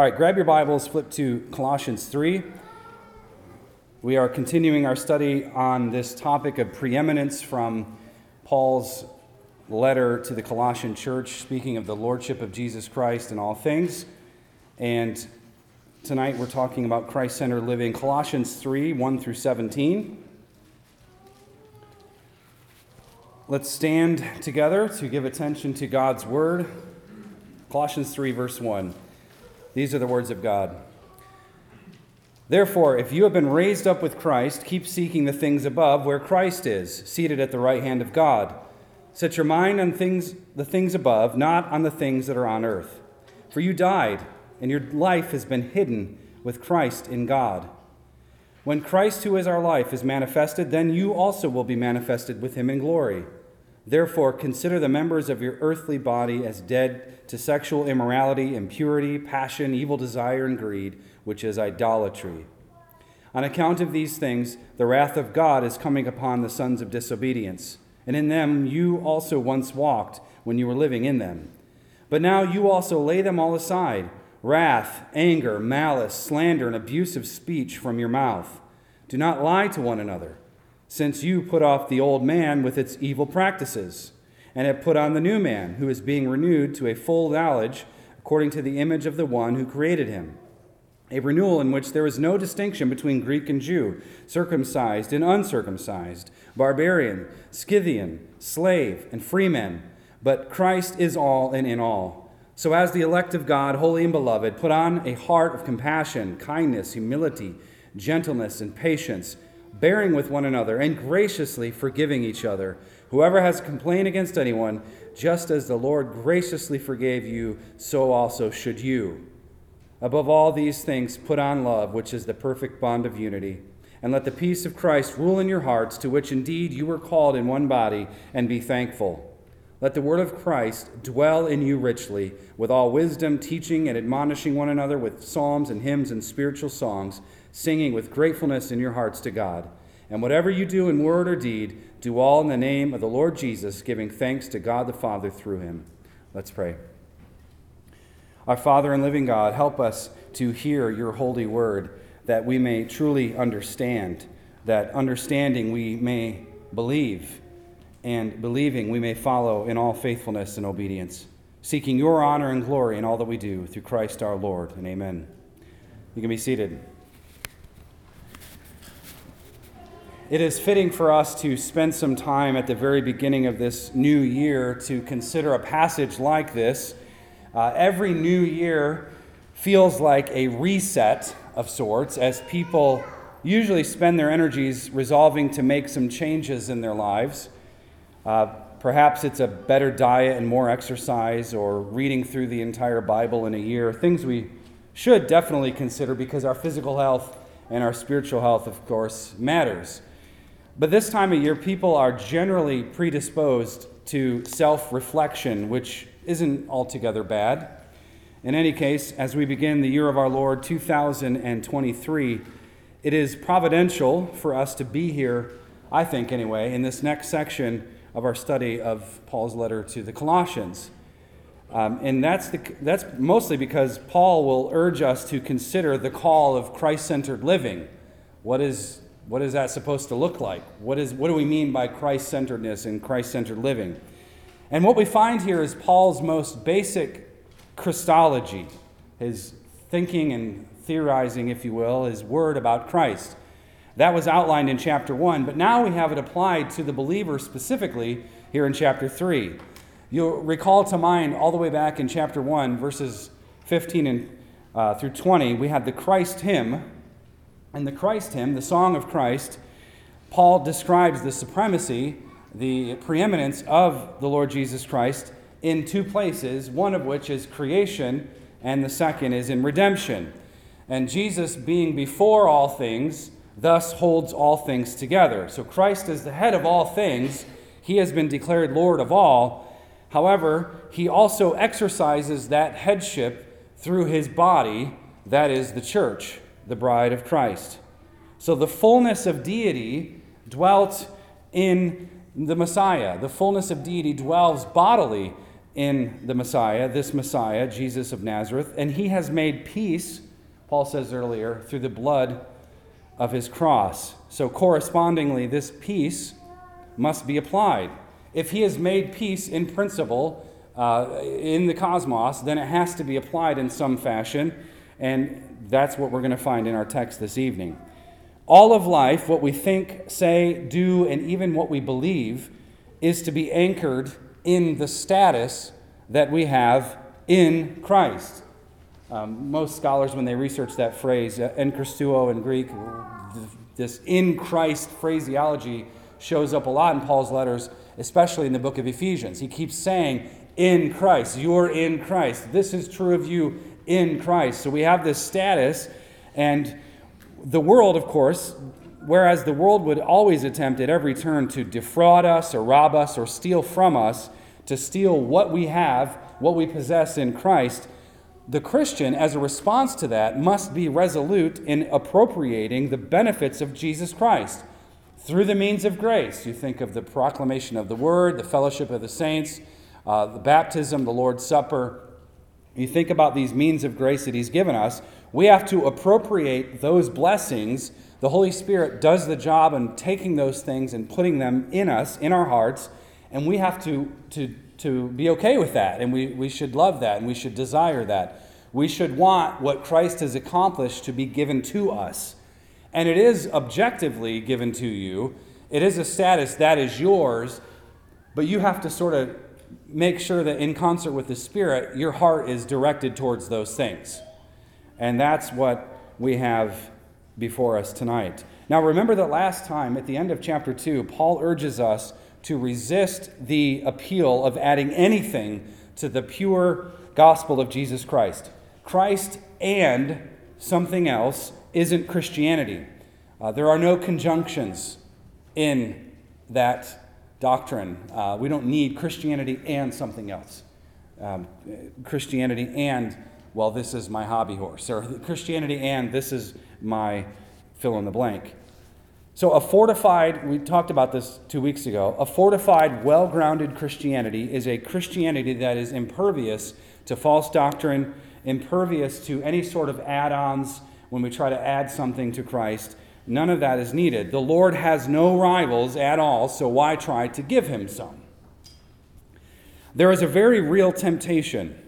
All right, grab your Bibles, flip to Colossians 3. We are continuing our study on this topic of preeminence from Paul's letter to the Colossian church, speaking of the lordship of Jesus Christ in all things. And tonight we're talking about Christ centered living, Colossians 3 1 through 17. Let's stand together to give attention to God's word. Colossians 3, verse 1. These are the words of God. Therefore, if you have been raised up with Christ, keep seeking the things above where Christ is, seated at the right hand of God. Set your mind on things, the things above, not on the things that are on earth. For you died, and your life has been hidden with Christ in God. When Christ, who is our life, is manifested, then you also will be manifested with him in glory. Therefore, consider the members of your earthly body as dead to sexual immorality, impurity, passion, evil desire, and greed which is idolatry. On account of these things, the wrath of God is coming upon the sons of disobedience. And in them you also once walked when you were living in them. But now you also lay them all aside wrath, anger, malice, slander, and abusive speech from your mouth. Do not lie to one another, since you put off the old man with its evil practices, and have put on the new man, who is being renewed to a full knowledge according to the image of the one who created him a renewal in which there is no distinction between Greek and Jew, circumcised and uncircumcised, barbarian, Scythian, slave, and freeman, but Christ is all and in all. So, as the elect of God, holy and beloved, put on a heart of compassion, kindness, humility, gentleness, and patience, bearing with one another, and graciously forgiving each other. Whoever has a complaint against anyone, just as the Lord graciously forgave you, so also should you. Above all these things, put on love, which is the perfect bond of unity. And let the peace of Christ rule in your hearts, to which indeed you were called in one body, and be thankful. Let the word of Christ dwell in you richly, with all wisdom, teaching and admonishing one another with psalms and hymns and spiritual songs, singing with gratefulness in your hearts to God. And whatever you do in word or deed, do all in the name of the Lord Jesus, giving thanks to God the Father through him. Let's pray. Our Father and living God, help us to hear your holy word that we may truly understand, that understanding we may believe, and believing we may follow in all faithfulness and obedience, seeking your honor and glory in all that we do through Christ our Lord. And amen. You can be seated. It is fitting for us to spend some time at the very beginning of this new year to consider a passage like this uh, every new year feels like a reset of sorts as people usually spend their energies resolving to make some changes in their lives. Uh, perhaps it's a better diet and more exercise, or reading through the entire Bible in a year, things we should definitely consider because our physical health and our spiritual health, of course, matters. But this time of year, people are generally predisposed to self reflection, which isn't altogether bad. In any case, as we begin the year of our Lord 2023, it is providential for us to be here, I think anyway, in this next section of our study of Paul's letter to the Colossians. Um, and that's, the, that's mostly because Paul will urge us to consider the call of Christ centered living. What is, what is that supposed to look like? What, is, what do we mean by Christ centeredness and Christ centered living? And what we find here is Paul's most basic Christology, his thinking and theorizing, if you will, his word about Christ. That was outlined in chapter 1, but now we have it applied to the believer specifically here in chapter 3. You'll recall to mind all the way back in chapter 1, verses 15 and, uh, through 20, we had the Christ hymn. And the Christ hymn, the song of Christ, Paul describes the supremacy the preeminence of the Lord Jesus Christ in two places, one of which is creation, and the second is in redemption. And Jesus, being before all things, thus holds all things together. So Christ is the head of all things. He has been declared Lord of all. However, he also exercises that headship through his body, that is the church, the bride of Christ. So the fullness of deity dwelt in the Messiah, the fullness of deity, dwells bodily in the Messiah, this Messiah, Jesus of Nazareth, and he has made peace, Paul says earlier, through the blood of his cross. So, correspondingly, this peace must be applied. If he has made peace in principle uh, in the cosmos, then it has to be applied in some fashion, and that's what we're going to find in our text this evening. All of life, what we think, say, do, and even what we believe, is to be anchored in the status that we have in Christ. Um, most scholars, when they research that phrase, uh, en Christou in Greek, this in Christ phraseology shows up a lot in Paul's letters, especially in the book of Ephesians. He keeps saying, in Christ, you're in Christ. This is true of you in Christ. So we have this status, and the world, of course, whereas the world would always attempt at every turn to defraud us or rob us or steal from us, to steal what we have, what we possess in Christ, the Christian, as a response to that, must be resolute in appropriating the benefits of Jesus Christ through the means of grace. You think of the proclamation of the word, the fellowship of the saints, uh, the baptism, the Lord's Supper. You think about these means of grace that He's given us. We have to appropriate those blessings the Holy Spirit does the job in taking those things and putting them in us, in our hearts, and we have to, to, to be okay with that, and we, we should love that, and we should desire that. We should want what Christ has accomplished to be given to us. And it is objectively given to you, it is a status that is yours, but you have to sort of make sure that in concert with the Spirit, your heart is directed towards those things. And that's what we have before us tonight. Now, remember that last time at the end of chapter 2, Paul urges us to resist the appeal of adding anything to the pure gospel of Jesus Christ. Christ and something else isn't Christianity. Uh, there are no conjunctions in that doctrine. Uh, we don't need Christianity and something else. Um, Christianity and, well, this is my hobby horse, or Christianity and this is my fill in the blank. So, a fortified, we talked about this two weeks ago, a fortified, well grounded Christianity is a Christianity that is impervious to false doctrine, impervious to any sort of add ons when we try to add something to Christ. None of that is needed. The Lord has no rivals at all, so why try to give him some? There is a very real temptation,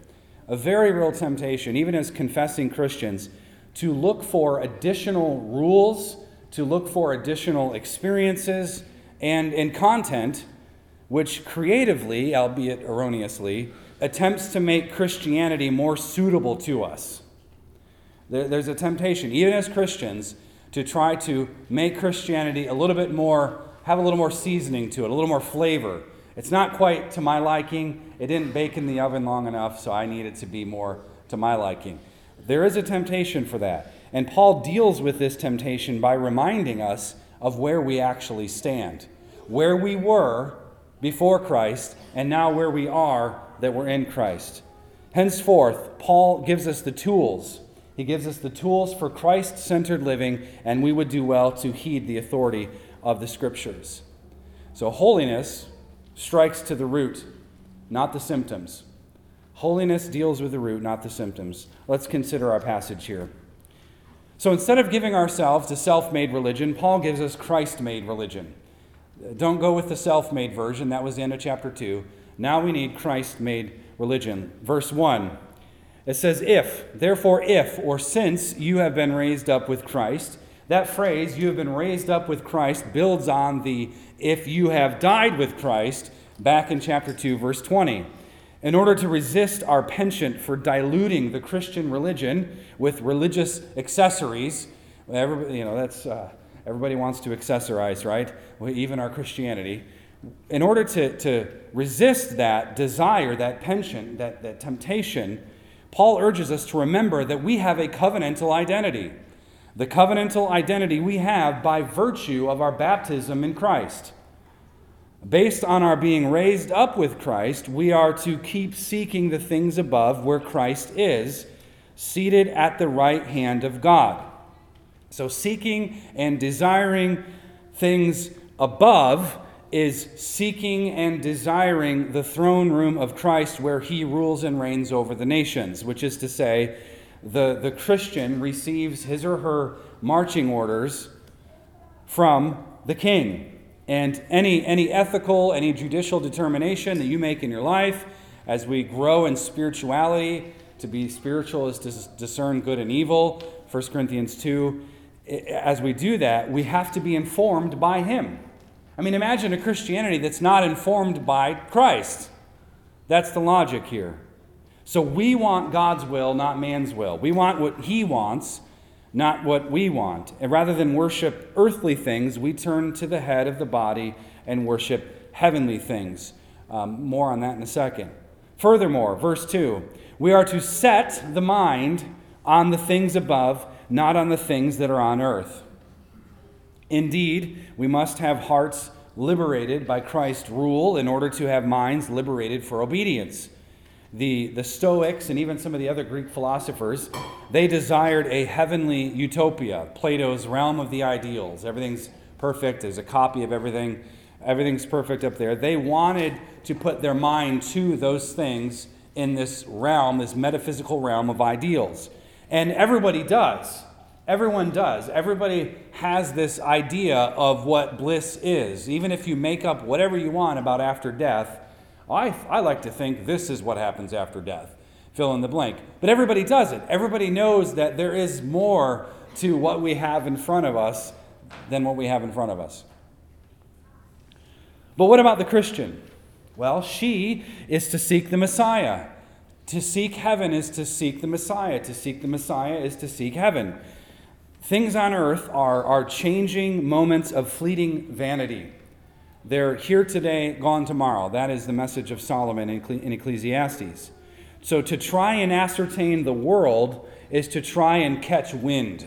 a very real temptation, even as confessing Christians to look for additional rules, to look for additional experiences and, and content which creatively, albeit erroneously, attempts to make Christianity more suitable to us. There, there's a temptation, even as Christians, to try to make Christianity a little bit more, have a little more seasoning to it, a little more flavor. It's not quite to my liking. It didn't bake in the oven long enough, so I need it to be more to my liking. There is a temptation for that. And Paul deals with this temptation by reminding us of where we actually stand, where we were before Christ, and now where we are that we're in Christ. Henceforth, Paul gives us the tools. He gives us the tools for Christ centered living, and we would do well to heed the authority of the Scriptures. So, holiness strikes to the root, not the symptoms. Holiness deals with the root, not the symptoms. Let's consider our passage here. So instead of giving ourselves to self made religion, Paul gives us Christ made religion. Don't go with the self made version, that was the end of chapter 2. Now we need Christ made religion. Verse 1 it says, If, therefore, if, or since you have been raised up with Christ, that phrase, you have been raised up with Christ, builds on the if you have died with Christ back in chapter 2, verse 20 in order to resist our penchant for diluting the Christian religion with religious accessories. Everybody, you know, that's, uh, everybody wants to accessorize, right? Even our Christianity. In order to, to resist that desire, that penchant, that, that temptation, Paul urges us to remember that we have a covenantal identity. The covenantal identity we have by virtue of our baptism in Christ. Based on our being raised up with Christ, we are to keep seeking the things above where Christ is, seated at the right hand of God. So, seeking and desiring things above is seeking and desiring the throne room of Christ where he rules and reigns over the nations, which is to say, the, the Christian receives his or her marching orders from the king. And any, any ethical, any judicial determination that you make in your life as we grow in spirituality, to be spiritual is to discern good and evil, 1 Corinthians 2. As we do that, we have to be informed by him. I mean, imagine a Christianity that's not informed by Christ. That's the logic here. So we want God's will, not man's will. We want what He wants, not what we want. And rather than worship earthly things, we turn to the head of the body and worship heavenly things. Um, more on that in a second. Furthermore, verse 2 we are to set the mind on the things above, not on the things that are on earth. Indeed, we must have hearts liberated by Christ's rule in order to have minds liberated for obedience. The, the Stoics and even some of the other Greek philosophers, they desired a heavenly utopia, Plato's realm of the ideals. Everything's perfect, there's a copy of everything, everything's perfect up there. They wanted to put their mind to those things in this realm, this metaphysical realm of ideals. And everybody does. Everyone does. Everybody has this idea of what bliss is. Even if you make up whatever you want about after death, I, I like to think this is what happens after death. Fill in the blank. But everybody does it. Everybody knows that there is more to what we have in front of us than what we have in front of us. But what about the Christian? Well, she is to seek the Messiah. To seek heaven is to seek the Messiah. To seek the Messiah is to seek heaven. Things on earth are, are changing moments of fleeting vanity. They're here today, gone tomorrow. That is the message of Solomon in Ecclesiastes. So to try and ascertain the world is to try and catch wind,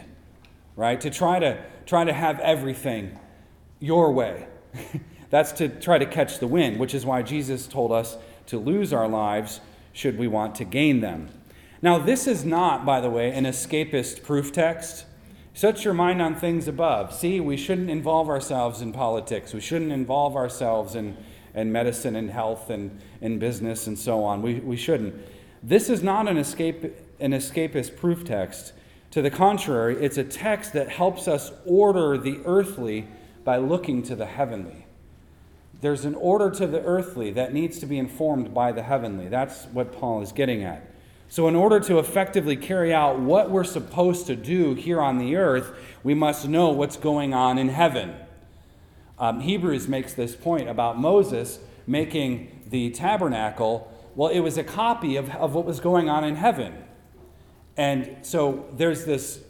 right? To try to try to have everything your way. That's to try to catch the wind, which is why Jesus told us to lose our lives should we want to gain them. Now, this is not, by the way, an escapist proof text. Set your mind on things above. See, we shouldn't involve ourselves in politics. We shouldn't involve ourselves in, in medicine and health and, and business and so on. We, we shouldn't. This is not an, escape, an escapist proof text. To the contrary, it's a text that helps us order the earthly by looking to the heavenly. There's an order to the earthly that needs to be informed by the heavenly. That's what Paul is getting at. So, in order to effectively carry out what we're supposed to do here on the earth, we must know what's going on in heaven. Um, Hebrews makes this point about Moses making the tabernacle. Well, it was a copy of, of what was going on in heaven. And so there's this,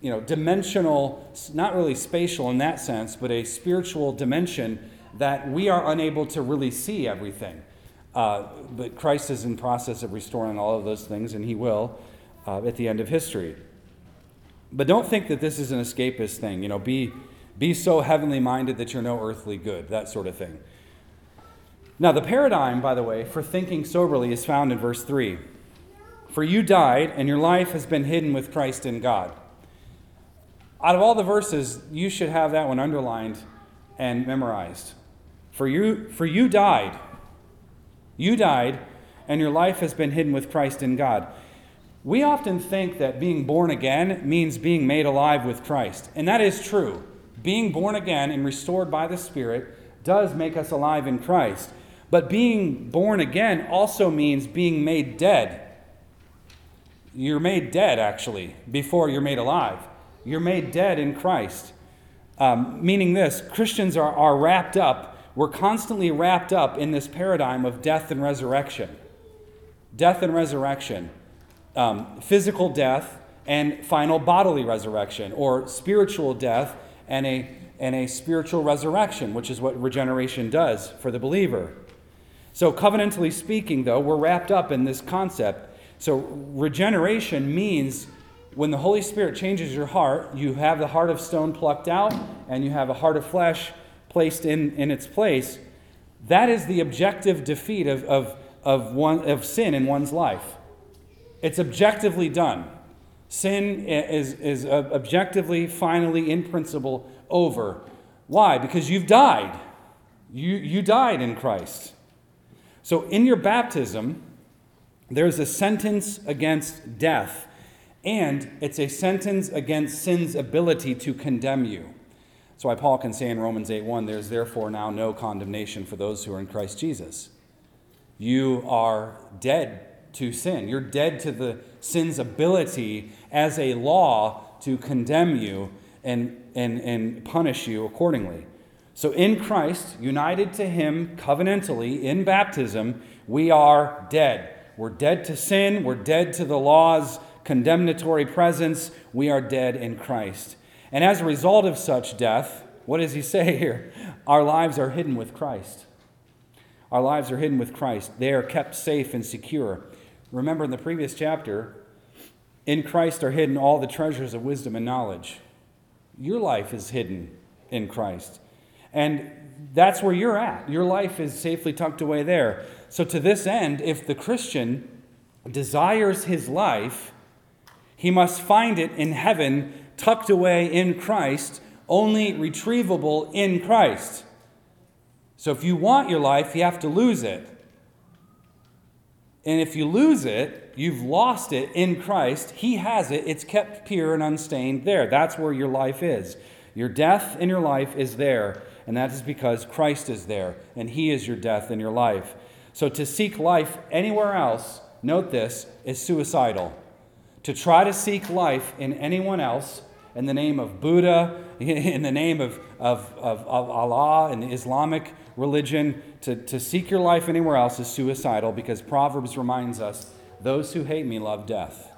you know, dimensional, not really spatial in that sense, but a spiritual dimension that we are unable to really see everything. Uh, but Christ is in process of restoring all of those things, and He will uh, at the end of history. But don't think that this is an escapist thing. You know, be be so heavenly minded that you're no earthly good, that sort of thing. Now, the paradigm, by the way, for thinking soberly is found in verse 3. For you died, and your life has been hidden with Christ in God. Out of all the verses, you should have that one underlined and memorized. For you, for you died, you died, and your life has been hidden with Christ in God. We often think that being born again means being made alive with Christ, and that is true. Being born again and restored by the Spirit does make us alive in Christ. But being born again also means being made dead. You're made dead, actually, before you're made alive. You're made dead in Christ. Um, meaning this Christians are, are wrapped up we're constantly wrapped up in this paradigm of death and resurrection. Death and resurrection, um, physical death and final bodily resurrection, or spiritual death and a, and a spiritual resurrection, which is what regeneration does for the believer. So, covenantally speaking, though, we're wrapped up in this concept. So, regeneration means when the Holy Spirit changes your heart, you have the heart of stone plucked out and you have a heart of flesh placed in, in its place, that is the objective defeat of, of, of, one, of sin in one's life. It's objectively done. Sin is, is objectively, finally, in principle, over. Why? Because you've died. You, you died in Christ. So in your baptism, there's a sentence against death, and it's a sentence against sin's ability to condemn you. That's why Paul can say in Romans 8 1, there's therefore now no condemnation for those who are in Christ Jesus. You are dead to sin. You're dead to the sin's ability as a law to condemn you and, and, and punish you accordingly. So, in Christ, united to Him covenantally in baptism, we are dead. We're dead to sin, we're dead to the law's condemnatory presence, we are dead in Christ. And as a result of such death, what does He say here? Our lives are hidden with Christ. Our lives are hidden with Christ. They are kept safe and secure. Remember in the previous chapter, in Christ are hidden all the treasures of wisdom and knowledge. Your life is hidden in Christ. And that's where you're at. Your life is safely tucked away there. So, to this end, if the Christian desires his life, he must find it in heaven, tucked away in Christ, only retrievable in Christ. So, if you want your life, you have to lose it. And if you lose it, you've lost it in Christ. He has it. It's kept pure and unstained there. That's where your life is. Your death in your life is there, and that is because Christ is there, and He is your death in your life. So to seek life anywhere else, note this, is suicidal. To try to seek life in anyone else in the name of Buddha, in the name of, of, of, of Allah and the Islamic religion, to, to seek your life anywhere else is suicidal because Proverbs reminds us those who hate me love death.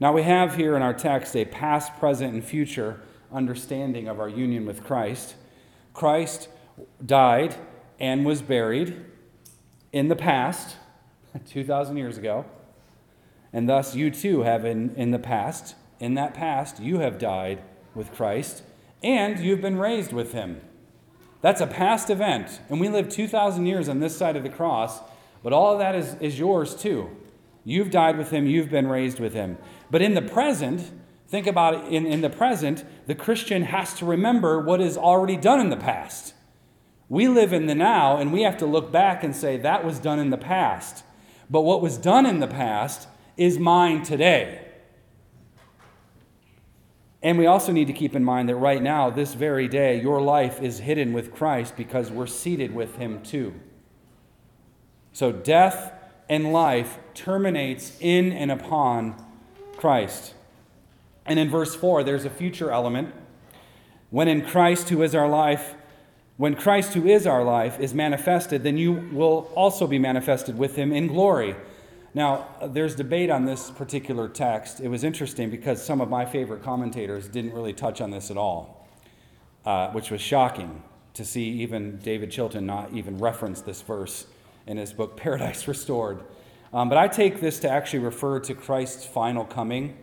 Now, we have here in our text a past, present, and future understanding of our union with Christ. Christ died and was buried in the past, 2,000 years ago, and thus you too have in, in the past, in that past, you have died with Christ and you've been raised with him. That's a past event. And we live 2,000 years on this side of the cross, but all of that is, is yours too. You've died with him, you've been raised with him. But in the present, think about it in, in the present, the Christian has to remember what is already done in the past. We live in the now, and we have to look back and say, that was done in the past. But what was done in the past is mine today. And we also need to keep in mind that right now, this very day, your life is hidden with Christ because we're seated with him too. So death and life terminates in and upon Christ. And in verse 4, there's a future element. When in Christ, who is our life, when Christ, who is our life, is manifested, then you will also be manifested with him in glory. Now, there's debate on this particular text. It was interesting because some of my favorite commentators didn't really touch on this at all, uh, which was shocking to see even David Chilton not even reference this verse in his book, Paradise Restored. Um, but I take this to actually refer to Christ's final coming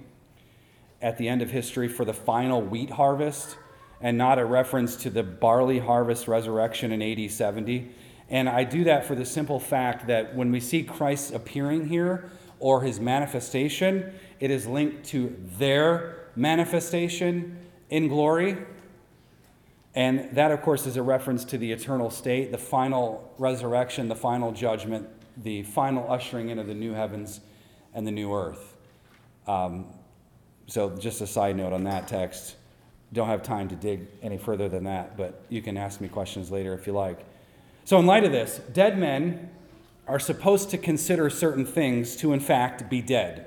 at the end of history for the final wheat harvest and not a reference to the barley harvest resurrection in AD 70. And I do that for the simple fact that when we see Christ appearing here or his manifestation, it is linked to their manifestation in glory. And that, of course, is a reference to the eternal state, the final resurrection, the final judgment, the final ushering in of the new heavens and the new earth. Um, so, just a side note on that text. Don't have time to dig any further than that, but you can ask me questions later if you like. So, in light of this, dead men are supposed to consider certain things to, in fact, be dead.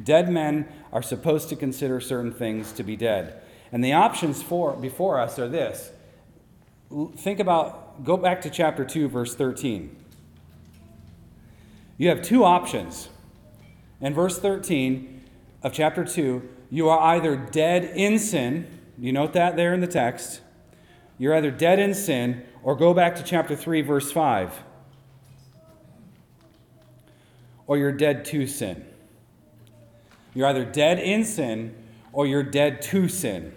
Dead men are supposed to consider certain things to be dead. And the options for, before us are this. Think about, go back to chapter 2, verse 13. You have two options. In verse 13 of chapter 2, you are either dead in sin, you note that there in the text. You're either dead in sin, or go back to chapter 3, verse 5. Or you're dead to sin. You're either dead in sin or you're dead to sin.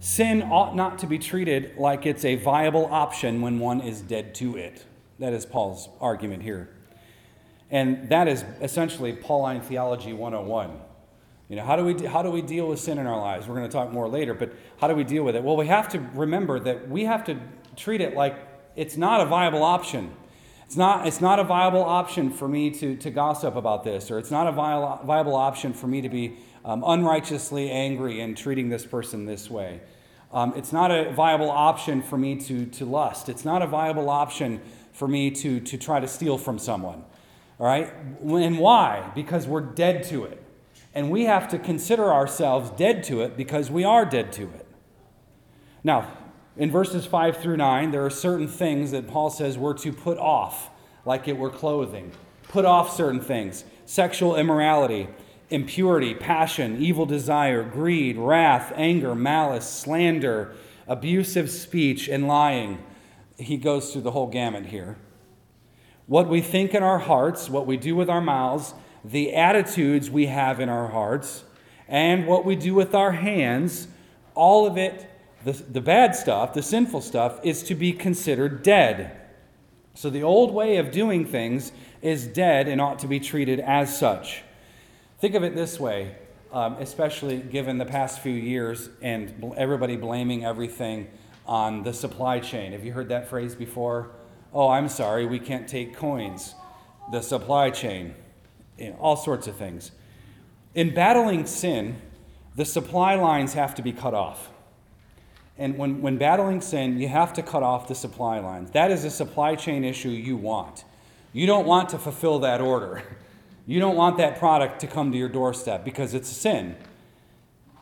Sin ought not to be treated like it's a viable option when one is dead to it. That is Paul's argument here. And that is essentially Pauline Theology 101. You know, how do, we, how do we deal with sin in our lives? We're going to talk more later, but how do we deal with it? Well, we have to remember that we have to treat it like it's not a viable option. It's not, it's not a viable option for me to, to gossip about this, or it's not a viable, option for me to be um, unrighteously angry and treating this person this way. Um, it's not a viable option for me to, to lust. It's not a viable option for me to, to try to steal from someone. All right? And why? Because we're dead to it. And we have to consider ourselves dead to it because we are dead to it. Now, in verses 5 through 9, there are certain things that Paul says we're to put off, like it were clothing. Put off certain things sexual immorality, impurity, passion, evil desire, greed, wrath, anger, malice, slander, abusive speech, and lying. He goes through the whole gamut here. What we think in our hearts, what we do with our mouths, the attitudes we have in our hearts, and what we do with our hands, all of it, the, the bad stuff, the sinful stuff, is to be considered dead. So the old way of doing things is dead and ought to be treated as such. Think of it this way, um, especially given the past few years and everybody blaming everything on the supply chain. Have you heard that phrase before? Oh, I'm sorry, we can't take coins. The supply chain you know, all sorts of things. In battling sin, the supply lines have to be cut off. And when, when battling sin, you have to cut off the supply lines. That is a supply chain issue you want. You don't want to fulfill that order. You don't want that product to come to your doorstep because it's a sin.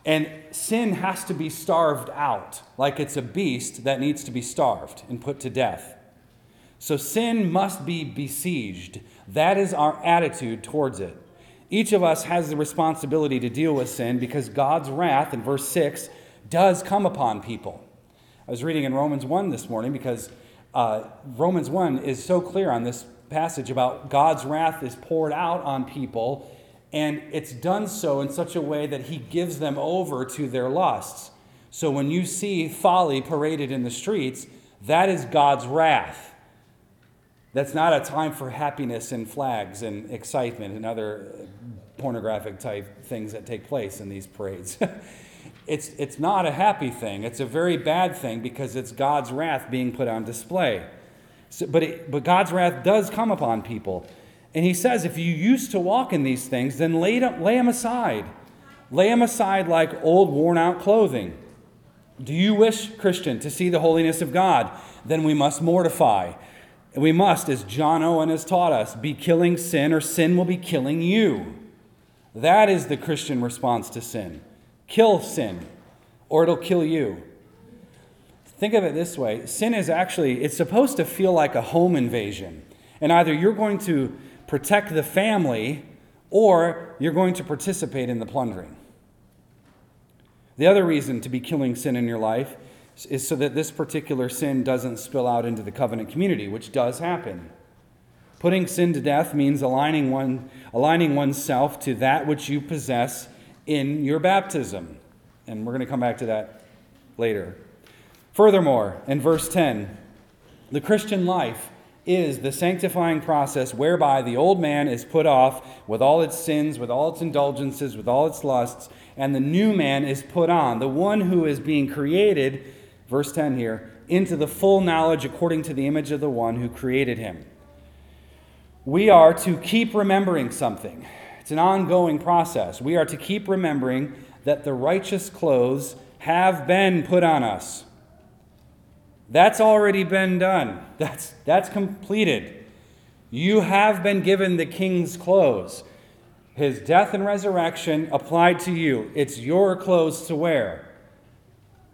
And sin has to be starved out, like it's a beast that needs to be starved and put to death. So sin must be besieged. That is our attitude towards it. Each of us has the responsibility to deal with sin because God's wrath, in verse 6, does come upon people. I was reading in Romans 1 this morning because uh, Romans 1 is so clear on this passage about God's wrath is poured out on people, and it's done so in such a way that He gives them over to their lusts. So when you see folly paraded in the streets, that is God's wrath. That's not a time for happiness and flags and excitement and other pornographic type things that take place in these parades. it's, it's not a happy thing. It's a very bad thing because it's God's wrath being put on display. So, but, it, but God's wrath does come upon people. And he says, if you used to walk in these things, then lay them, lay them aside. Lay them aside like old, worn out clothing. Do you wish, Christian, to see the holiness of God? Then we must mortify. We must, as John Owen has taught us, be killing sin, or sin will be killing you. That is the Christian response to sin. Kill sin, or it'll kill you. Think of it this way sin is actually, it's supposed to feel like a home invasion. And either you're going to protect the family, or you're going to participate in the plundering. The other reason to be killing sin in your life is so that this particular sin doesn't spill out into the covenant community, which does happen. Putting sin to death means aligning, one, aligning oneself to that which you possess in your baptism. And we're going to come back to that later. Furthermore, in verse 10, the Christian life is the sanctifying process whereby the old man is put off with all its sins, with all its indulgences, with all its lusts, and the new man is put on, the one who is being created verse 10 here, into the full knowledge according to the image of the one who created him. We are to keep remembering something. It's an ongoing process. We are to keep remembering that the righteous clothes have been put on us. That's already been done. That's, that's completed. You have been given the king's clothes. His death and resurrection applied to you. It's your clothes to wear.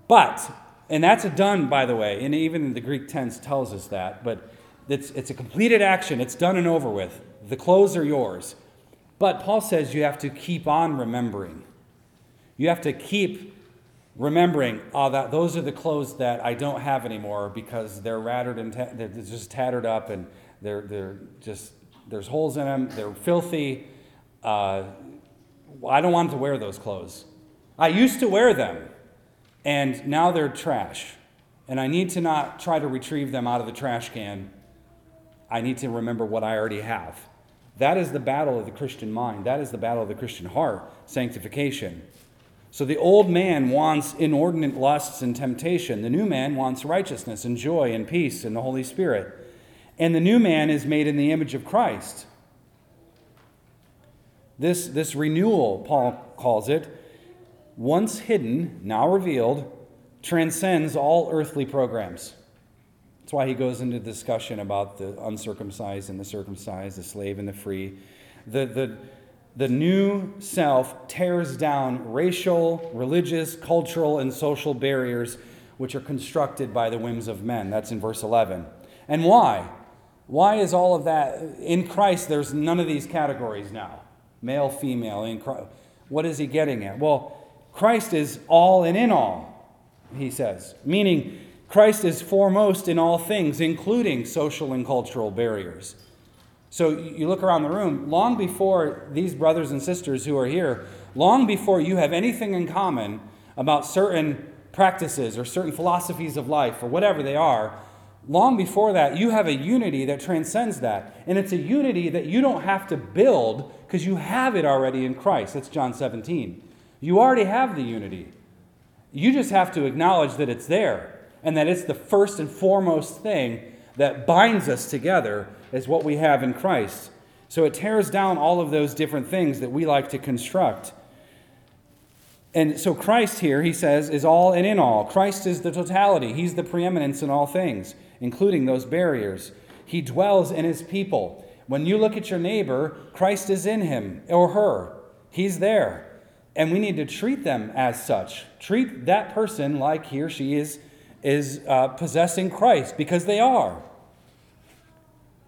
But and that's a done, by the way, and even the Greek tense tells us that, but it's, it's a completed action. It's done and over with. The clothes are yours. But Paul says you have to keep on remembering. You have to keep remembering, oh, that those are the clothes that I don't have anymore because they're rattered and ta- they're just tattered up and they're, they're just, there's holes in them, they're filthy. Uh, I don't want to wear those clothes. I used to wear them and now they're trash. And I need to not try to retrieve them out of the trash can. I need to remember what I already have. That is the battle of the Christian mind. That is the battle of the Christian heart, sanctification. So the old man wants inordinate lusts and temptation. The new man wants righteousness and joy and peace in the Holy Spirit. And the new man is made in the image of Christ. This, this renewal, Paul calls it, once hidden, now revealed, transcends all earthly programs. That's why he goes into discussion about the uncircumcised and the circumcised, the slave and the free. The, the, the new self tears down racial, religious, cultural, and social barriers which are constructed by the whims of men. That's in verse 11. And why? Why is all of that? In Christ, there's none of these categories now male, female. In Christ. What is he getting at? Well, Christ is all and in all, he says, meaning Christ is foremost in all things, including social and cultural barriers. So you look around the room, long before these brothers and sisters who are here, long before you have anything in common about certain practices or certain philosophies of life or whatever they are, long before that, you have a unity that transcends that. And it's a unity that you don't have to build because you have it already in Christ. That's John 17. You already have the unity. You just have to acknowledge that it's there and that it's the first and foremost thing that binds us together is what we have in Christ. So it tears down all of those different things that we like to construct. And so Christ here, he says, is all and in all. Christ is the totality. He's the preeminence in all things, including those barriers. He dwells in his people. When you look at your neighbor, Christ is in him or her. He's there. And we need to treat them as such. Treat that person like he or she is, is uh, possessing Christ because they are.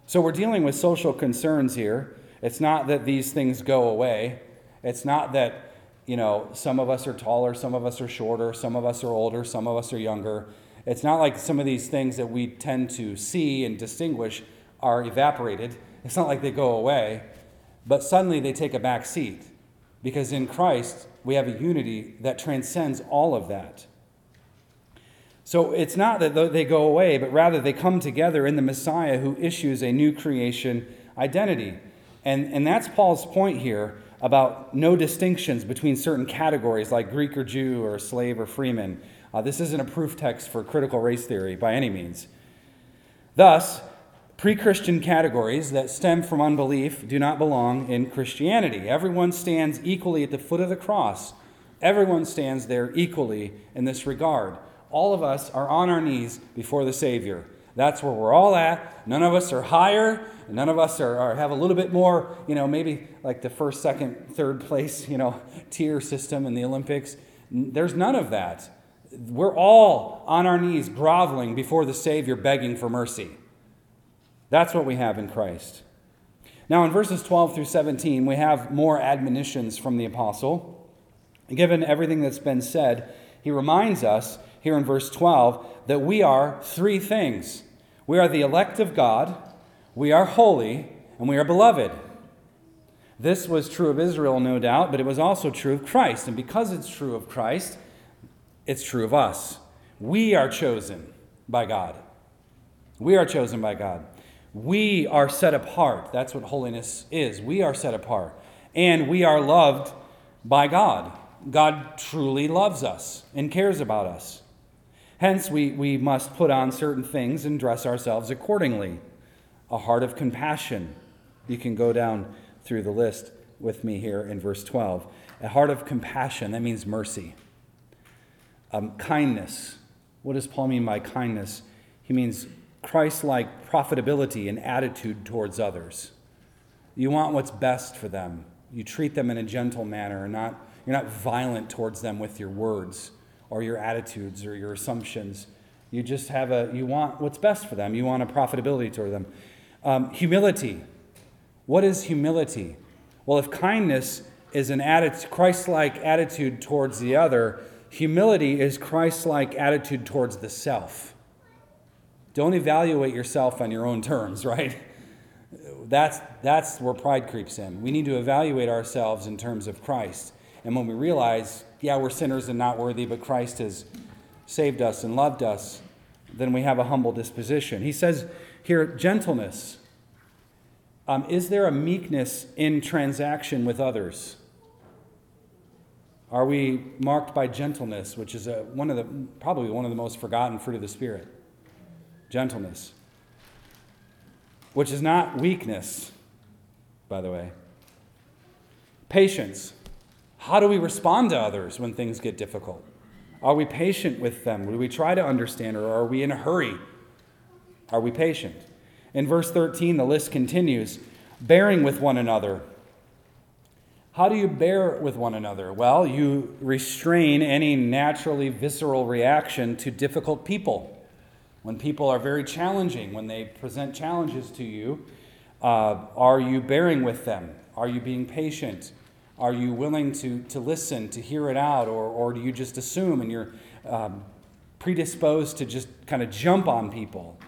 So we're dealing with social concerns here. It's not that these things go away. It's not that, you know, some of us are taller, some of us are shorter, some of us are older, some of us are younger. It's not like some of these things that we tend to see and distinguish are evaporated. It's not like they go away, but suddenly they take a back seat because in Christ we have a unity that transcends all of that. So it's not that they go away, but rather they come together in the Messiah who issues a new creation identity. And, and that's Paul's point here about no distinctions between certain categories like Greek or Jew or slave or freeman. Uh, this isn't a proof text for critical race theory by any means. Thus, pre Christian categories that stem from unbelief do not belong in Christianity. Everyone stands equally at the foot of the cross, everyone stands there equally in this regard all of us are on our knees before the Savior. That's where we're all at. None of us are higher. None of us are, are, have a little bit more, you know, maybe like the first, second, third place, you know, tier system in the Olympics. There's none of that. We're all on our knees groveling before the Savior, begging for mercy. That's what we have in Christ. Now, in verses 12 through 17, we have more admonitions from the apostle. Given everything that's been said, he reminds us here in verse 12 that we are three things we are the elect of God, we are holy, and we are beloved. This was true of Israel, no doubt, but it was also true of Christ. And because it's true of Christ, it's true of us. We are chosen by God. We are chosen by God. We are set apart. That's what holiness is. We are set apart. And we are loved by God. God truly loves us and cares about us. Hence, we, we must put on certain things and dress ourselves accordingly. A heart of compassion. You can go down through the list with me here in verse 12. A heart of compassion, that means mercy. Um, kindness. What does Paul mean by kindness? He means Christ like profitability and attitude towards others. You want what's best for them. You treat them in a gentle manner and not, you're not violent towards them with your words or your attitudes or your assumptions. You just have a, you want what's best for them. You want a profitability toward them. Um, humility. What is humility? Well, if kindness is an attitude, Christ-like attitude towards the other, humility is Christ-like attitude towards the self. Don't evaluate yourself on your own terms, right? That's, that's where pride creeps in. We need to evaluate ourselves in terms of Christ. And when we realize yeah, we're sinners and not worthy, but Christ has saved us and loved us, then we have a humble disposition. He says here, gentleness. Um, is there a meekness in transaction with others? Are we marked by gentleness, which is a, one of the, probably one of the most forgotten fruit of the Spirit? Gentleness. Which is not weakness, by the way. Patience. How do we respond to others when things get difficult? Are we patient with them? Do we try to understand, or are we in a hurry? Are we patient? In verse 13, the list continues bearing with one another. How do you bear with one another? Well, you restrain any naturally visceral reaction to difficult people. When people are very challenging, when they present challenges to you, uh, are you bearing with them? Are you being patient? Are you willing to, to listen, to hear it out, or, or do you just assume and you're um, predisposed to just kind of jump on people?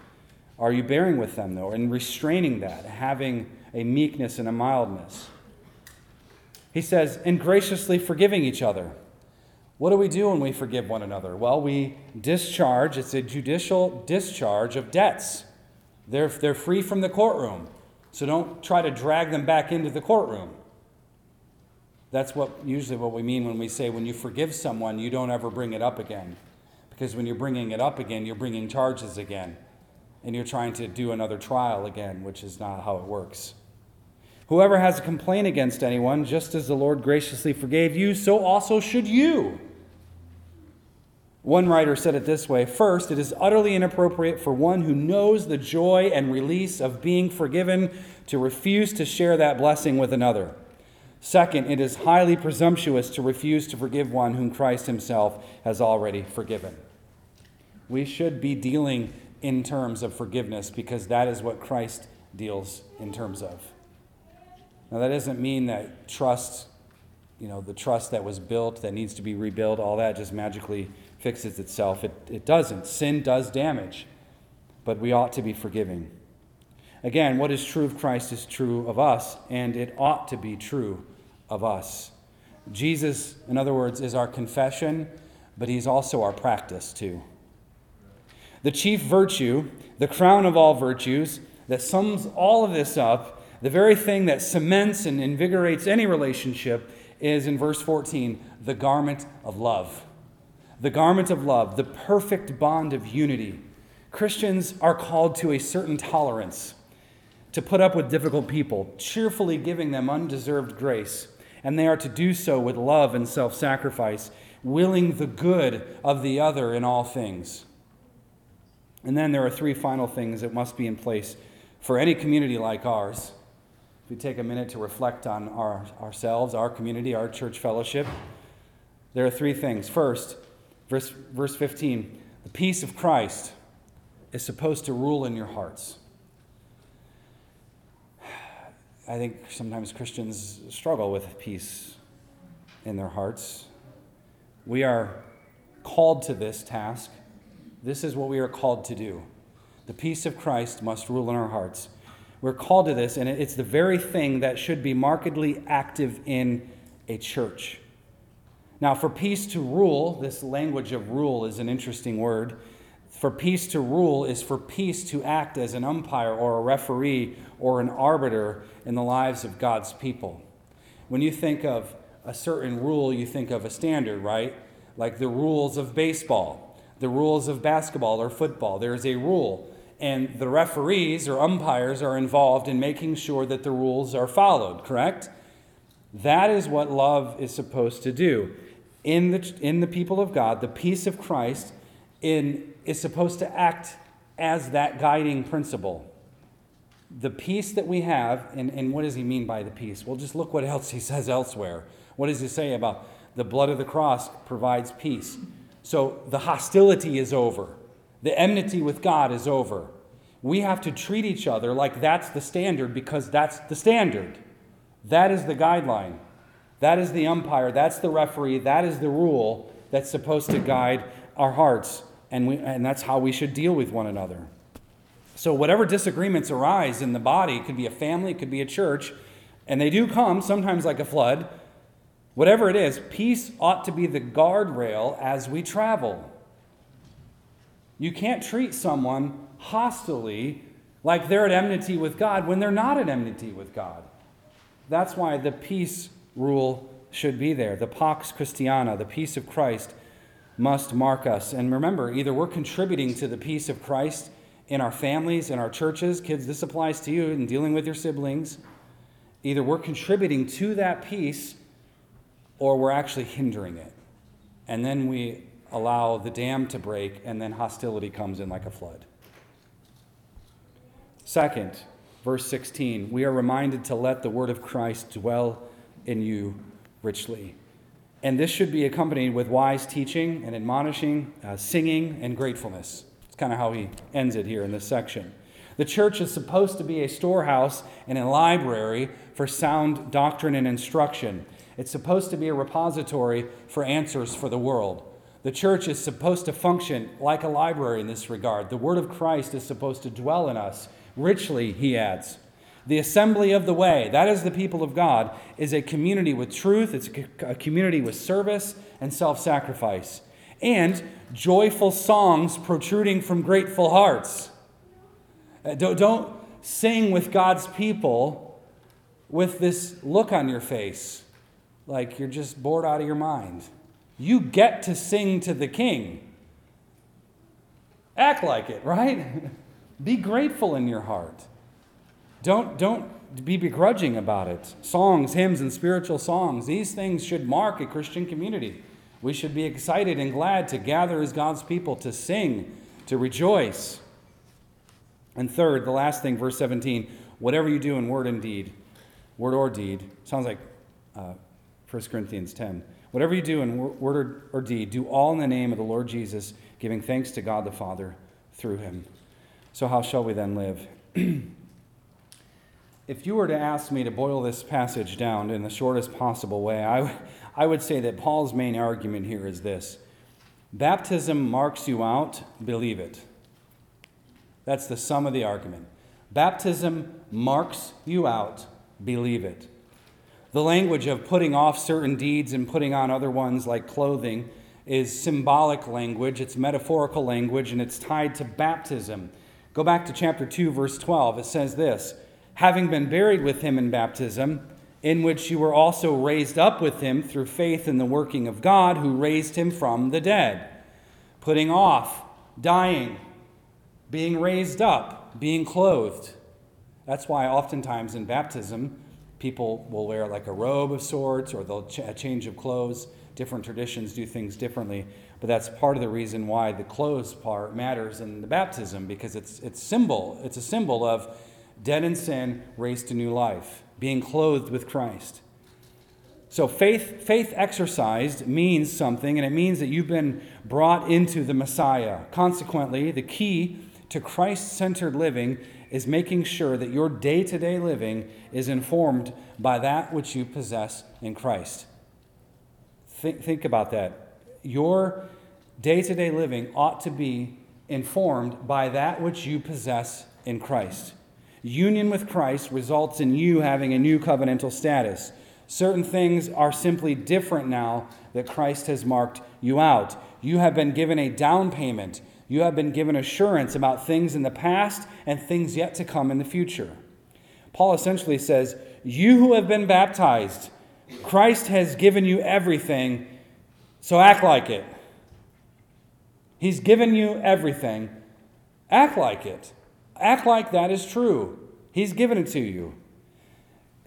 Are you bearing with them, though, and restraining that, having a meekness and a mildness? He says, and graciously forgiving each other. What do we do when we forgive one another? Well, we discharge, it's a judicial discharge of debts. They're, they're free from the courtroom, so don't try to drag them back into the courtroom. That's what usually what we mean when we say when you forgive someone, you don't ever bring it up again. Because when you're bringing it up again, you're bringing charges again. And you're trying to do another trial again, which is not how it works. Whoever has a complaint against anyone, just as the Lord graciously forgave you, so also should you. One writer said it this way First, it is utterly inappropriate for one who knows the joy and release of being forgiven to refuse to share that blessing with another. Second, it is highly presumptuous to refuse to forgive one whom Christ himself has already forgiven. We should be dealing in terms of forgiveness because that is what Christ deals in terms of. Now, that doesn't mean that trust, you know, the trust that was built that needs to be rebuilt, all that just magically fixes itself. It, it doesn't. Sin does damage, but we ought to be forgiving. Again, what is true of Christ is true of us, and it ought to be true of us. Jesus, in other words, is our confession, but he's also our practice too. The chief virtue, the crown of all virtues, that sums all of this up the very thing that cements and invigorates any relationship is in verse 14 the garment of love. The garment of love, the perfect bond of unity. Christians are called to a certain tolerance, to put up with difficult people, cheerfully giving them undeserved grace. And they are to do so with love and self sacrifice, willing the good of the other in all things. And then there are three final things that must be in place for any community like ours if we take a minute to reflect on our, ourselves, our community, our church fellowship, there are three things. First, verse, verse 15 the peace of Christ is supposed to rule in your hearts. I think sometimes Christians struggle with peace in their hearts. We are called to this task. This is what we are called to do. The peace of Christ must rule in our hearts. We're called to this, and it's the very thing that should be markedly active in a church. Now, for peace to rule, this language of rule is an interesting word. For peace to rule is for peace to act as an umpire or a referee or an arbiter in the lives of God's people. When you think of a certain rule, you think of a standard, right? Like the rules of baseball, the rules of basketball or football. There is a rule and the referees or umpires are involved in making sure that the rules are followed, correct? That is what love is supposed to do. In the, in the people of God, the peace of Christ in, is supposed to act as that guiding principle. The peace that we have, and, and what does he mean by the peace? Well, just look what else he says elsewhere. What does he say about the blood of the cross provides peace? So the hostility is over. The enmity with God is over. We have to treat each other like that's the standard because that's the standard. That is the guideline. That is the umpire. That's the referee. That is the rule that's supposed to guide our hearts. And, we, and that's how we should deal with one another. So, whatever disagreements arise in the body, it could be a family, it could be a church, and they do come sometimes like a flood. Whatever it is, peace ought to be the guardrail as we travel. You can't treat someone hostilely like they're at enmity with God when they're not at enmity with God. That's why the peace rule should be there. The Pax Christiana, the peace of Christ, must mark us. And remember, either we're contributing to the peace of Christ in our families, in our churches. Kids, this applies to you in dealing with your siblings. Either we're contributing to that peace or we're actually hindering it. And then we allow the dam to break, and then hostility comes in like a flood. Second, verse 16, we are reminded to let the word of Christ dwell in you richly. And this should be accompanied with wise teaching and admonishing, uh, singing, and gratefulness. Kind of how he ends it here in this section. The church is supposed to be a storehouse and a library for sound doctrine and instruction. It's supposed to be a repository for answers for the world. The church is supposed to function like a library in this regard. The word of Christ is supposed to dwell in us richly, he adds. The assembly of the way, that is the people of God, is a community with truth, it's a community with service and self sacrifice, and joyful songs protruding from grateful hearts. Uh, don't sing with God's people with this look on your face like you're just bored out of your mind. You get to sing to the king. Act like it, right? Be grateful in your heart. Don't, don't be begrudging about it. Songs, hymns, and spiritual songs, these things should mark a Christian community. We should be excited and glad to gather as God's people to sing, to rejoice. And third, the last thing, verse 17 whatever you do in word and deed, word or deed, sounds like uh, 1 Corinthians 10. Whatever you do in word or deed, do all in the name of the Lord Jesus, giving thanks to God the Father through him. So, how shall we then live? if you were to ask me to boil this passage down in the shortest possible way, I, I would say that Paul's main argument here is this Baptism marks you out, believe it. That's the sum of the argument. Baptism marks you out, believe it. The language of putting off certain deeds and putting on other ones, like clothing, is symbolic language, it's metaphorical language, and it's tied to baptism. Go back to chapter 2, verse 12. It says this Having been buried with him in baptism, in which you were also raised up with him through faith in the working of God who raised him from the dead. Putting off, dying, being raised up, being clothed. That's why oftentimes in baptism, people will wear like a robe of sorts or they'll ch- a change of clothes. Different traditions do things differently, but that's part of the reason why the clothes part matters in the baptism because it's it's symbol. It's a symbol of dead in sin, raised to new life, being clothed with Christ. So faith faith exercised means something and it means that you've been brought into the Messiah. Consequently, the key to Christ-centered living is making sure that your day to day living is informed by that which you possess in Christ. Think, think about that. Your day to day living ought to be informed by that which you possess in Christ. Union with Christ results in you having a new covenantal status. Certain things are simply different now that Christ has marked you out. You have been given a down payment you have been given assurance about things in the past and things yet to come in the future. Paul essentially says, You who have been baptized, Christ has given you everything, so act like it. He's given you everything. Act like it. Act like that is true. He's given it to you.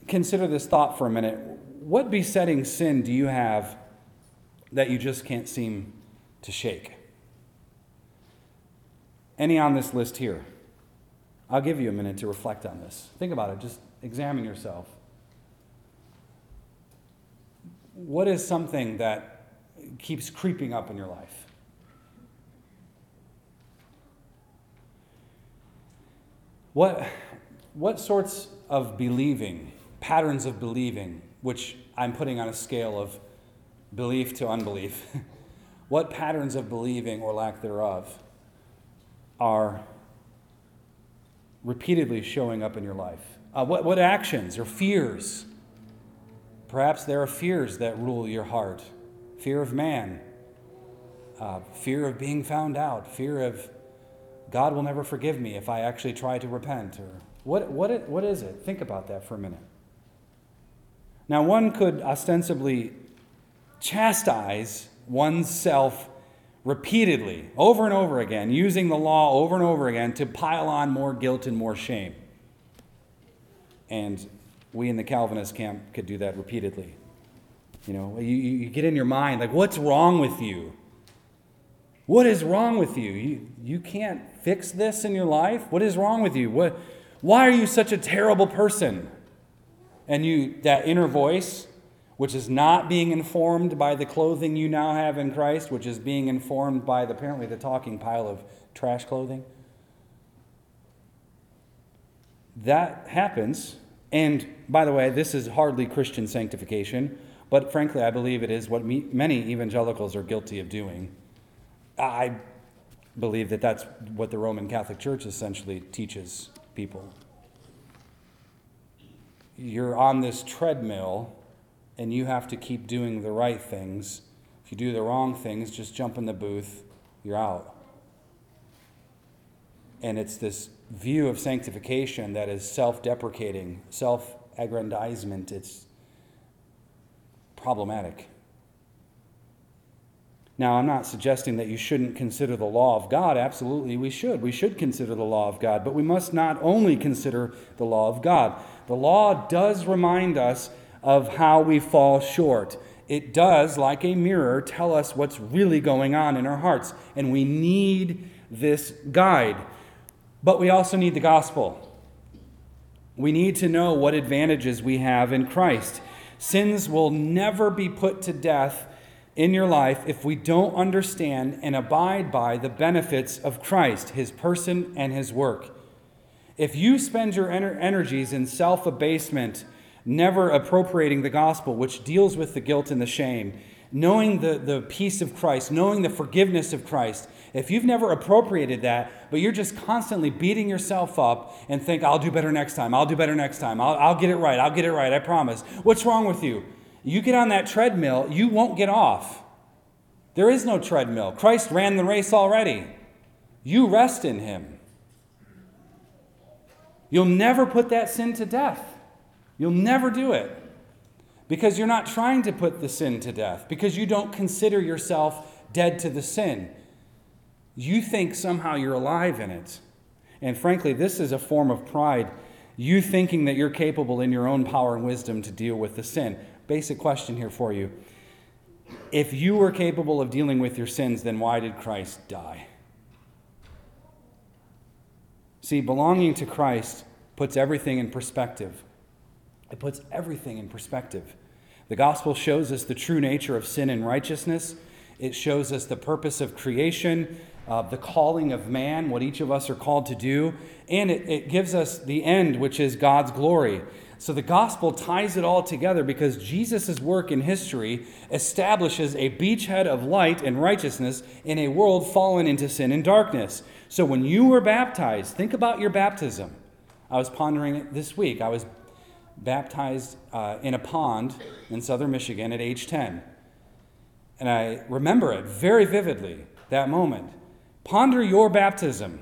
Consider this thought for a minute. What besetting sin do you have that you just can't seem to shake? Any on this list here? I'll give you a minute to reflect on this. Think about it. Just examine yourself. What is something that keeps creeping up in your life? What, what sorts of believing, patterns of believing, which I'm putting on a scale of belief to unbelief, what patterns of believing or lack thereof are repeatedly showing up in your life? Uh, what, what actions or fears? Perhaps there are fears that rule your heart fear of man, uh, fear of being found out, fear of God will never forgive me if I actually try to repent. Or what, what, it, what is it? Think about that for a minute. Now, one could ostensibly chastise oneself repeatedly, over and over again, using the law over and over again to pile on more guilt and more shame. And we in the Calvinist camp could do that repeatedly. You know, you, you get in your mind, like, what's wrong with you? What is wrong with you? You, you can't fix this in your life? What is wrong with you? What, why are you such a terrible person? And you, that inner voice, which is not being informed by the clothing you now have in Christ, which is being informed by the, apparently the talking pile of trash clothing. That happens. And by the way, this is hardly Christian sanctification, but frankly, I believe it is what me, many evangelicals are guilty of doing. I believe that that's what the Roman Catholic Church essentially teaches people. You're on this treadmill and you have to keep doing the right things. If you do the wrong things, just jump in the booth, you're out. And it's this view of sanctification that is self deprecating, self aggrandizement. It's problematic. Now, I'm not suggesting that you shouldn't consider the law of God. Absolutely, we should. We should consider the law of God. But we must not only consider the law of God. The law does remind us of how we fall short. It does, like a mirror, tell us what's really going on in our hearts. And we need this guide. But we also need the gospel. We need to know what advantages we have in Christ. Sins will never be put to death in your life if we don't understand and abide by the benefits of Christ, his person, and his work. If you spend your energies in self abasement, never appropriating the gospel, which deals with the guilt and the shame, knowing the, the peace of Christ, knowing the forgiveness of Christ, if you've never appropriated that, but you're just constantly beating yourself up and think, I'll do better next time, I'll do better next time, I'll, I'll get it right, I'll get it right, I promise. What's wrong with you? You get on that treadmill, you won't get off. There is no treadmill. Christ ran the race already. You rest in him. You'll never put that sin to death. You'll never do it because you're not trying to put the sin to death, because you don't consider yourself dead to the sin. You think somehow you're alive in it. And frankly, this is a form of pride. You thinking that you're capable in your own power and wisdom to deal with the sin. Basic question here for you. If you were capable of dealing with your sins, then why did Christ die? See, belonging to Christ puts everything in perspective. It puts everything in perspective. The gospel shows us the true nature of sin and righteousness. It shows us the purpose of creation, uh, the calling of man, what each of us are called to do, and it, it gives us the end, which is God's glory. So the gospel ties it all together because Jesus' work in history establishes a beachhead of light and righteousness in a world fallen into sin and darkness. So when you were baptized, think about your baptism. I was pondering it this week. I was baptized uh, in a pond in southern Michigan at age 10. And I remember it very vividly, that moment. Ponder your baptism.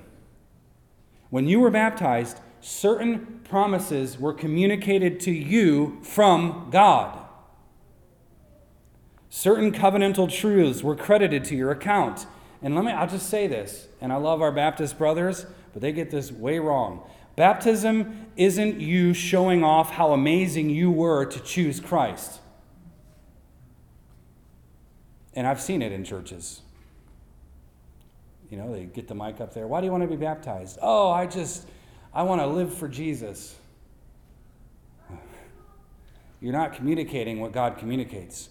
When you were baptized, certain promises were communicated to you from God. Certain covenantal truths were credited to your account. And let me, I'll just say this, and I love our Baptist brothers, but they get this way wrong. Baptism isn't you showing off how amazing you were to choose Christ. And I've seen it in churches. You know, they get the mic up there. Why do you want to be baptized? Oh, I just, I want to live for Jesus. You're not communicating what God communicates.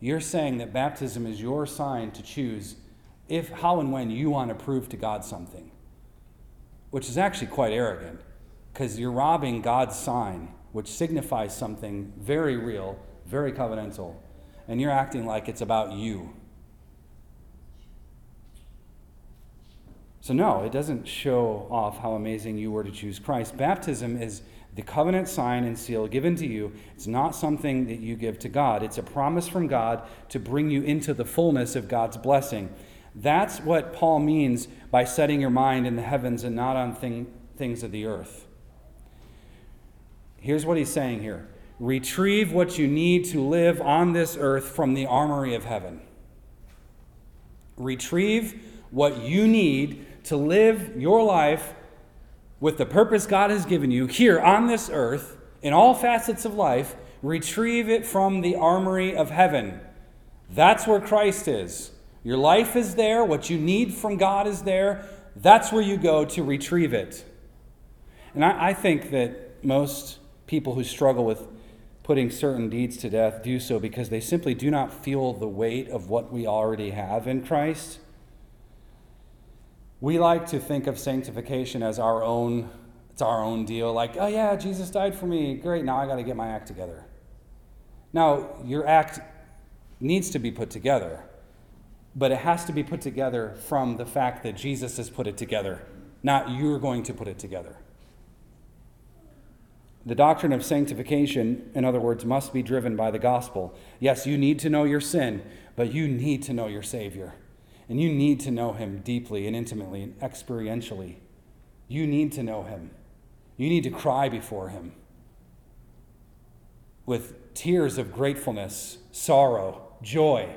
You're saying that baptism is your sign to choose if, how, and when you want to prove to God something which is actually quite arrogant because you're robbing God's sign, which signifies something very real, very covenantal, and you're acting like it's about you. So, no, it doesn't show off how amazing you were to choose Christ. Baptism is the covenant sign and seal given to you. It's not something that you give to God, it's a promise from God to bring you into the fullness of God's blessing. That's what Paul means by setting your mind in the heavens and not on thing, things of the earth. Here's what he's saying here retrieve what you need to live on this earth from the armory of heaven. Retrieve what you need to live your life with the purpose God has given you here on this earth, in all facets of life. Retrieve it from the armory of heaven. That's where Christ is. Your life is there. What you need from God is there. That's where you go to retrieve it. And I, I think that most people who struggle with putting certain deeds to death do so because they simply do not feel the weight of what we already have in Christ. We like to think of sanctification as our own it's our own deal like, "Oh yeah, Jesus died for me. Great, now I got to get my act together." Now, your act needs to be put together, but it has to be put together from the fact that Jesus has put it together, not you're going to put it together. The doctrine of sanctification, in other words, must be driven by the gospel. Yes, you need to know your sin, but you need to know your Savior. And you need to know Him deeply and intimately and experientially. You need to know Him. You need to cry before Him with tears of gratefulness, sorrow, joy.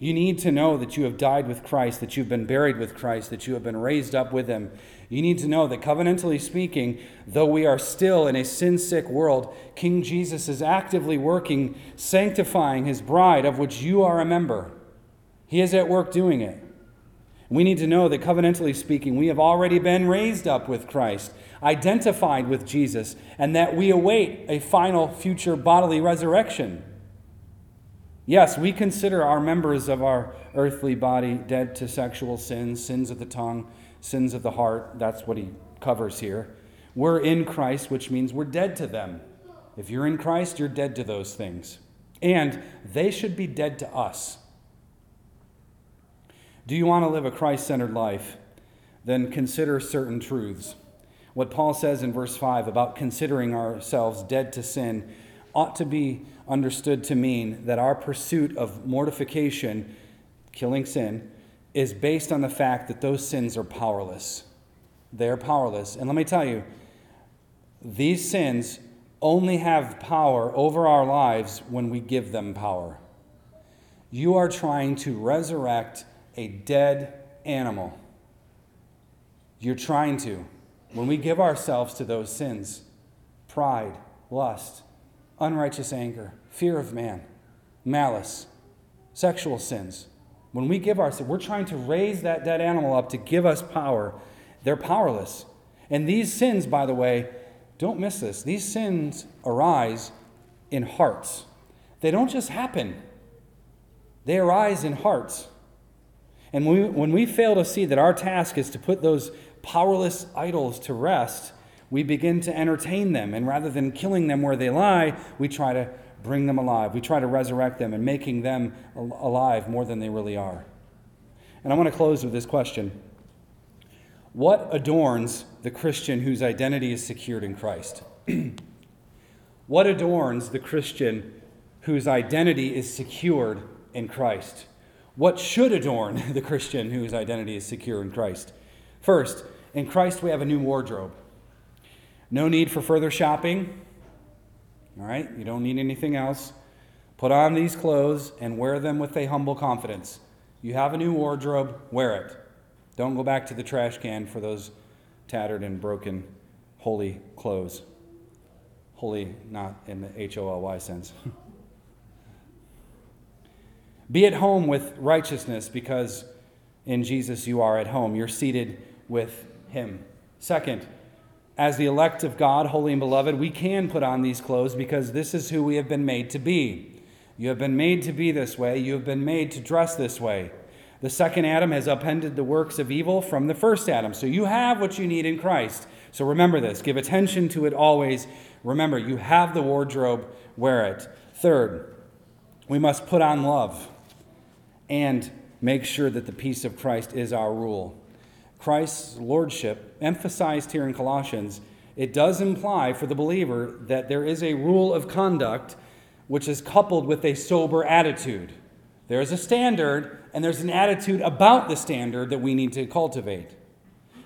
You need to know that you have died with Christ, that you've been buried with Christ, that you have been raised up with Him. You need to know that, covenantally speaking, though we are still in a sin sick world, King Jesus is actively working, sanctifying His bride, of which you are a member. He is at work doing it. We need to know that, covenantally speaking, we have already been raised up with Christ, identified with Jesus, and that we await a final future bodily resurrection. Yes, we consider our members of our earthly body dead to sexual sins, sins of the tongue, sins of the heart. That's what he covers here. We're in Christ, which means we're dead to them. If you're in Christ, you're dead to those things. And they should be dead to us. Do you want to live a Christ centered life? Then consider certain truths. What Paul says in verse 5 about considering ourselves dead to sin ought to be understood to mean that our pursuit of mortification, killing sin, is based on the fact that those sins are powerless. They're powerless. And let me tell you, these sins only have power over our lives when we give them power. You are trying to resurrect a dead animal. You're trying to. When we give ourselves to those sins, pride, lust, unrighteous anger, fear of man, malice, sexual sins. When we give ourselves, we're trying to raise that dead animal up to give us power. They're powerless. And these sins, by the way, don't miss this. These sins arise in hearts. They don't just happen, they arise in hearts. And when we, when we fail to see that our task is to put those powerless idols to rest, we begin to entertain them. And rather than killing them where they lie, we try to bring them alive. We try to resurrect them and making them alive more than they really are. And I want to close with this question What adorns the Christian whose identity is secured in Christ? what adorns the Christian whose identity is secured in Christ? What should adorn the Christian whose identity is secure in Christ? First, in Christ we have a new wardrobe. No need for further shopping. All right? You don't need anything else. Put on these clothes and wear them with a humble confidence. You have a new wardrobe, wear it. Don't go back to the trash can for those tattered and broken holey clothes. Holey, not in the H O L Y sense. Be at home with righteousness because in Jesus you are at home. You're seated with Him. Second, as the elect of God, holy and beloved, we can put on these clothes because this is who we have been made to be. You have been made to be this way, you have been made to dress this way. The second Adam has upended the works of evil from the first Adam. So you have what you need in Christ. So remember this. Give attention to it always. Remember, you have the wardrobe, wear it. Third, we must put on love and make sure that the peace of Christ is our rule. Christ's lordship, emphasized here in Colossians, it does imply for the believer that there is a rule of conduct which is coupled with a sober attitude. There is a standard, and there's an attitude about the standard that we need to cultivate.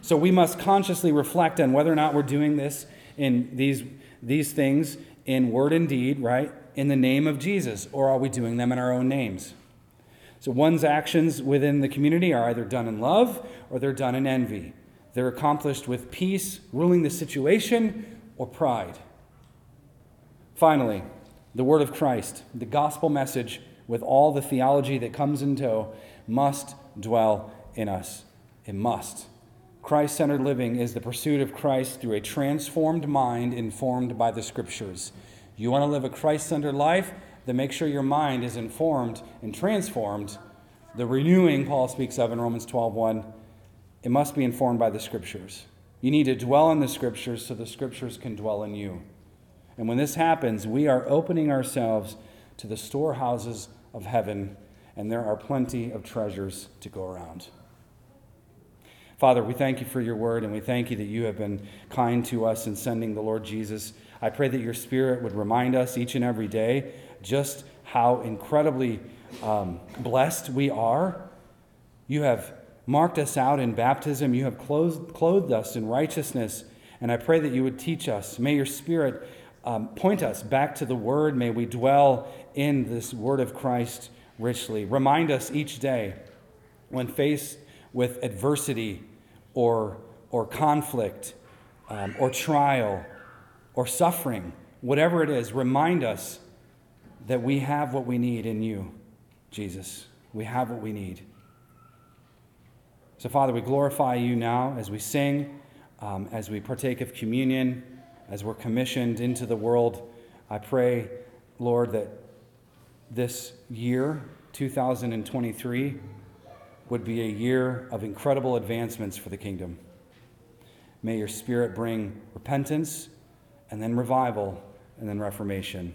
So we must consciously reflect on whether or not we're doing this in these, these things in word and deed, right, in the name of Jesus, or are we doing them in our own names? So one's actions within the community are either done in love or they're done in envy. They're accomplished with peace, ruling the situation, or pride. Finally, the word of Christ, the gospel message with all the theology that comes in tow, must dwell in us. It must. Christ centered living is the pursuit of Christ through a transformed mind informed by the scriptures. You want to live a Christ centered life? Then make sure your mind is informed and transformed. The renewing Paul speaks of in Romans 12 1, it must be informed by the scriptures. You need to dwell in the scriptures so the scriptures can dwell in you. And when this happens, we are opening ourselves to the storehouses of heaven, and there are plenty of treasures to go around. Father, we thank you for your word, and we thank you that you have been kind to us in sending the Lord Jesus. I pray that your spirit would remind us each and every day just how incredibly um, blessed we are. You have marked us out in baptism, you have clothed, clothed us in righteousness, and I pray that you would teach us. May your spirit um, point us back to the word. May we dwell in this word of Christ richly. Remind us each day when faced with adversity or, or conflict um, or trial or suffering, whatever it is, remind us that we have what we need in you, Jesus. We have what we need. So, Father, we glorify you now as we sing, um, as we partake of communion, as we're commissioned into the world. I pray, Lord, that this year, 2023, would be a year of incredible advancements for the kingdom. May your spirit bring repentance and then revival and then reformation.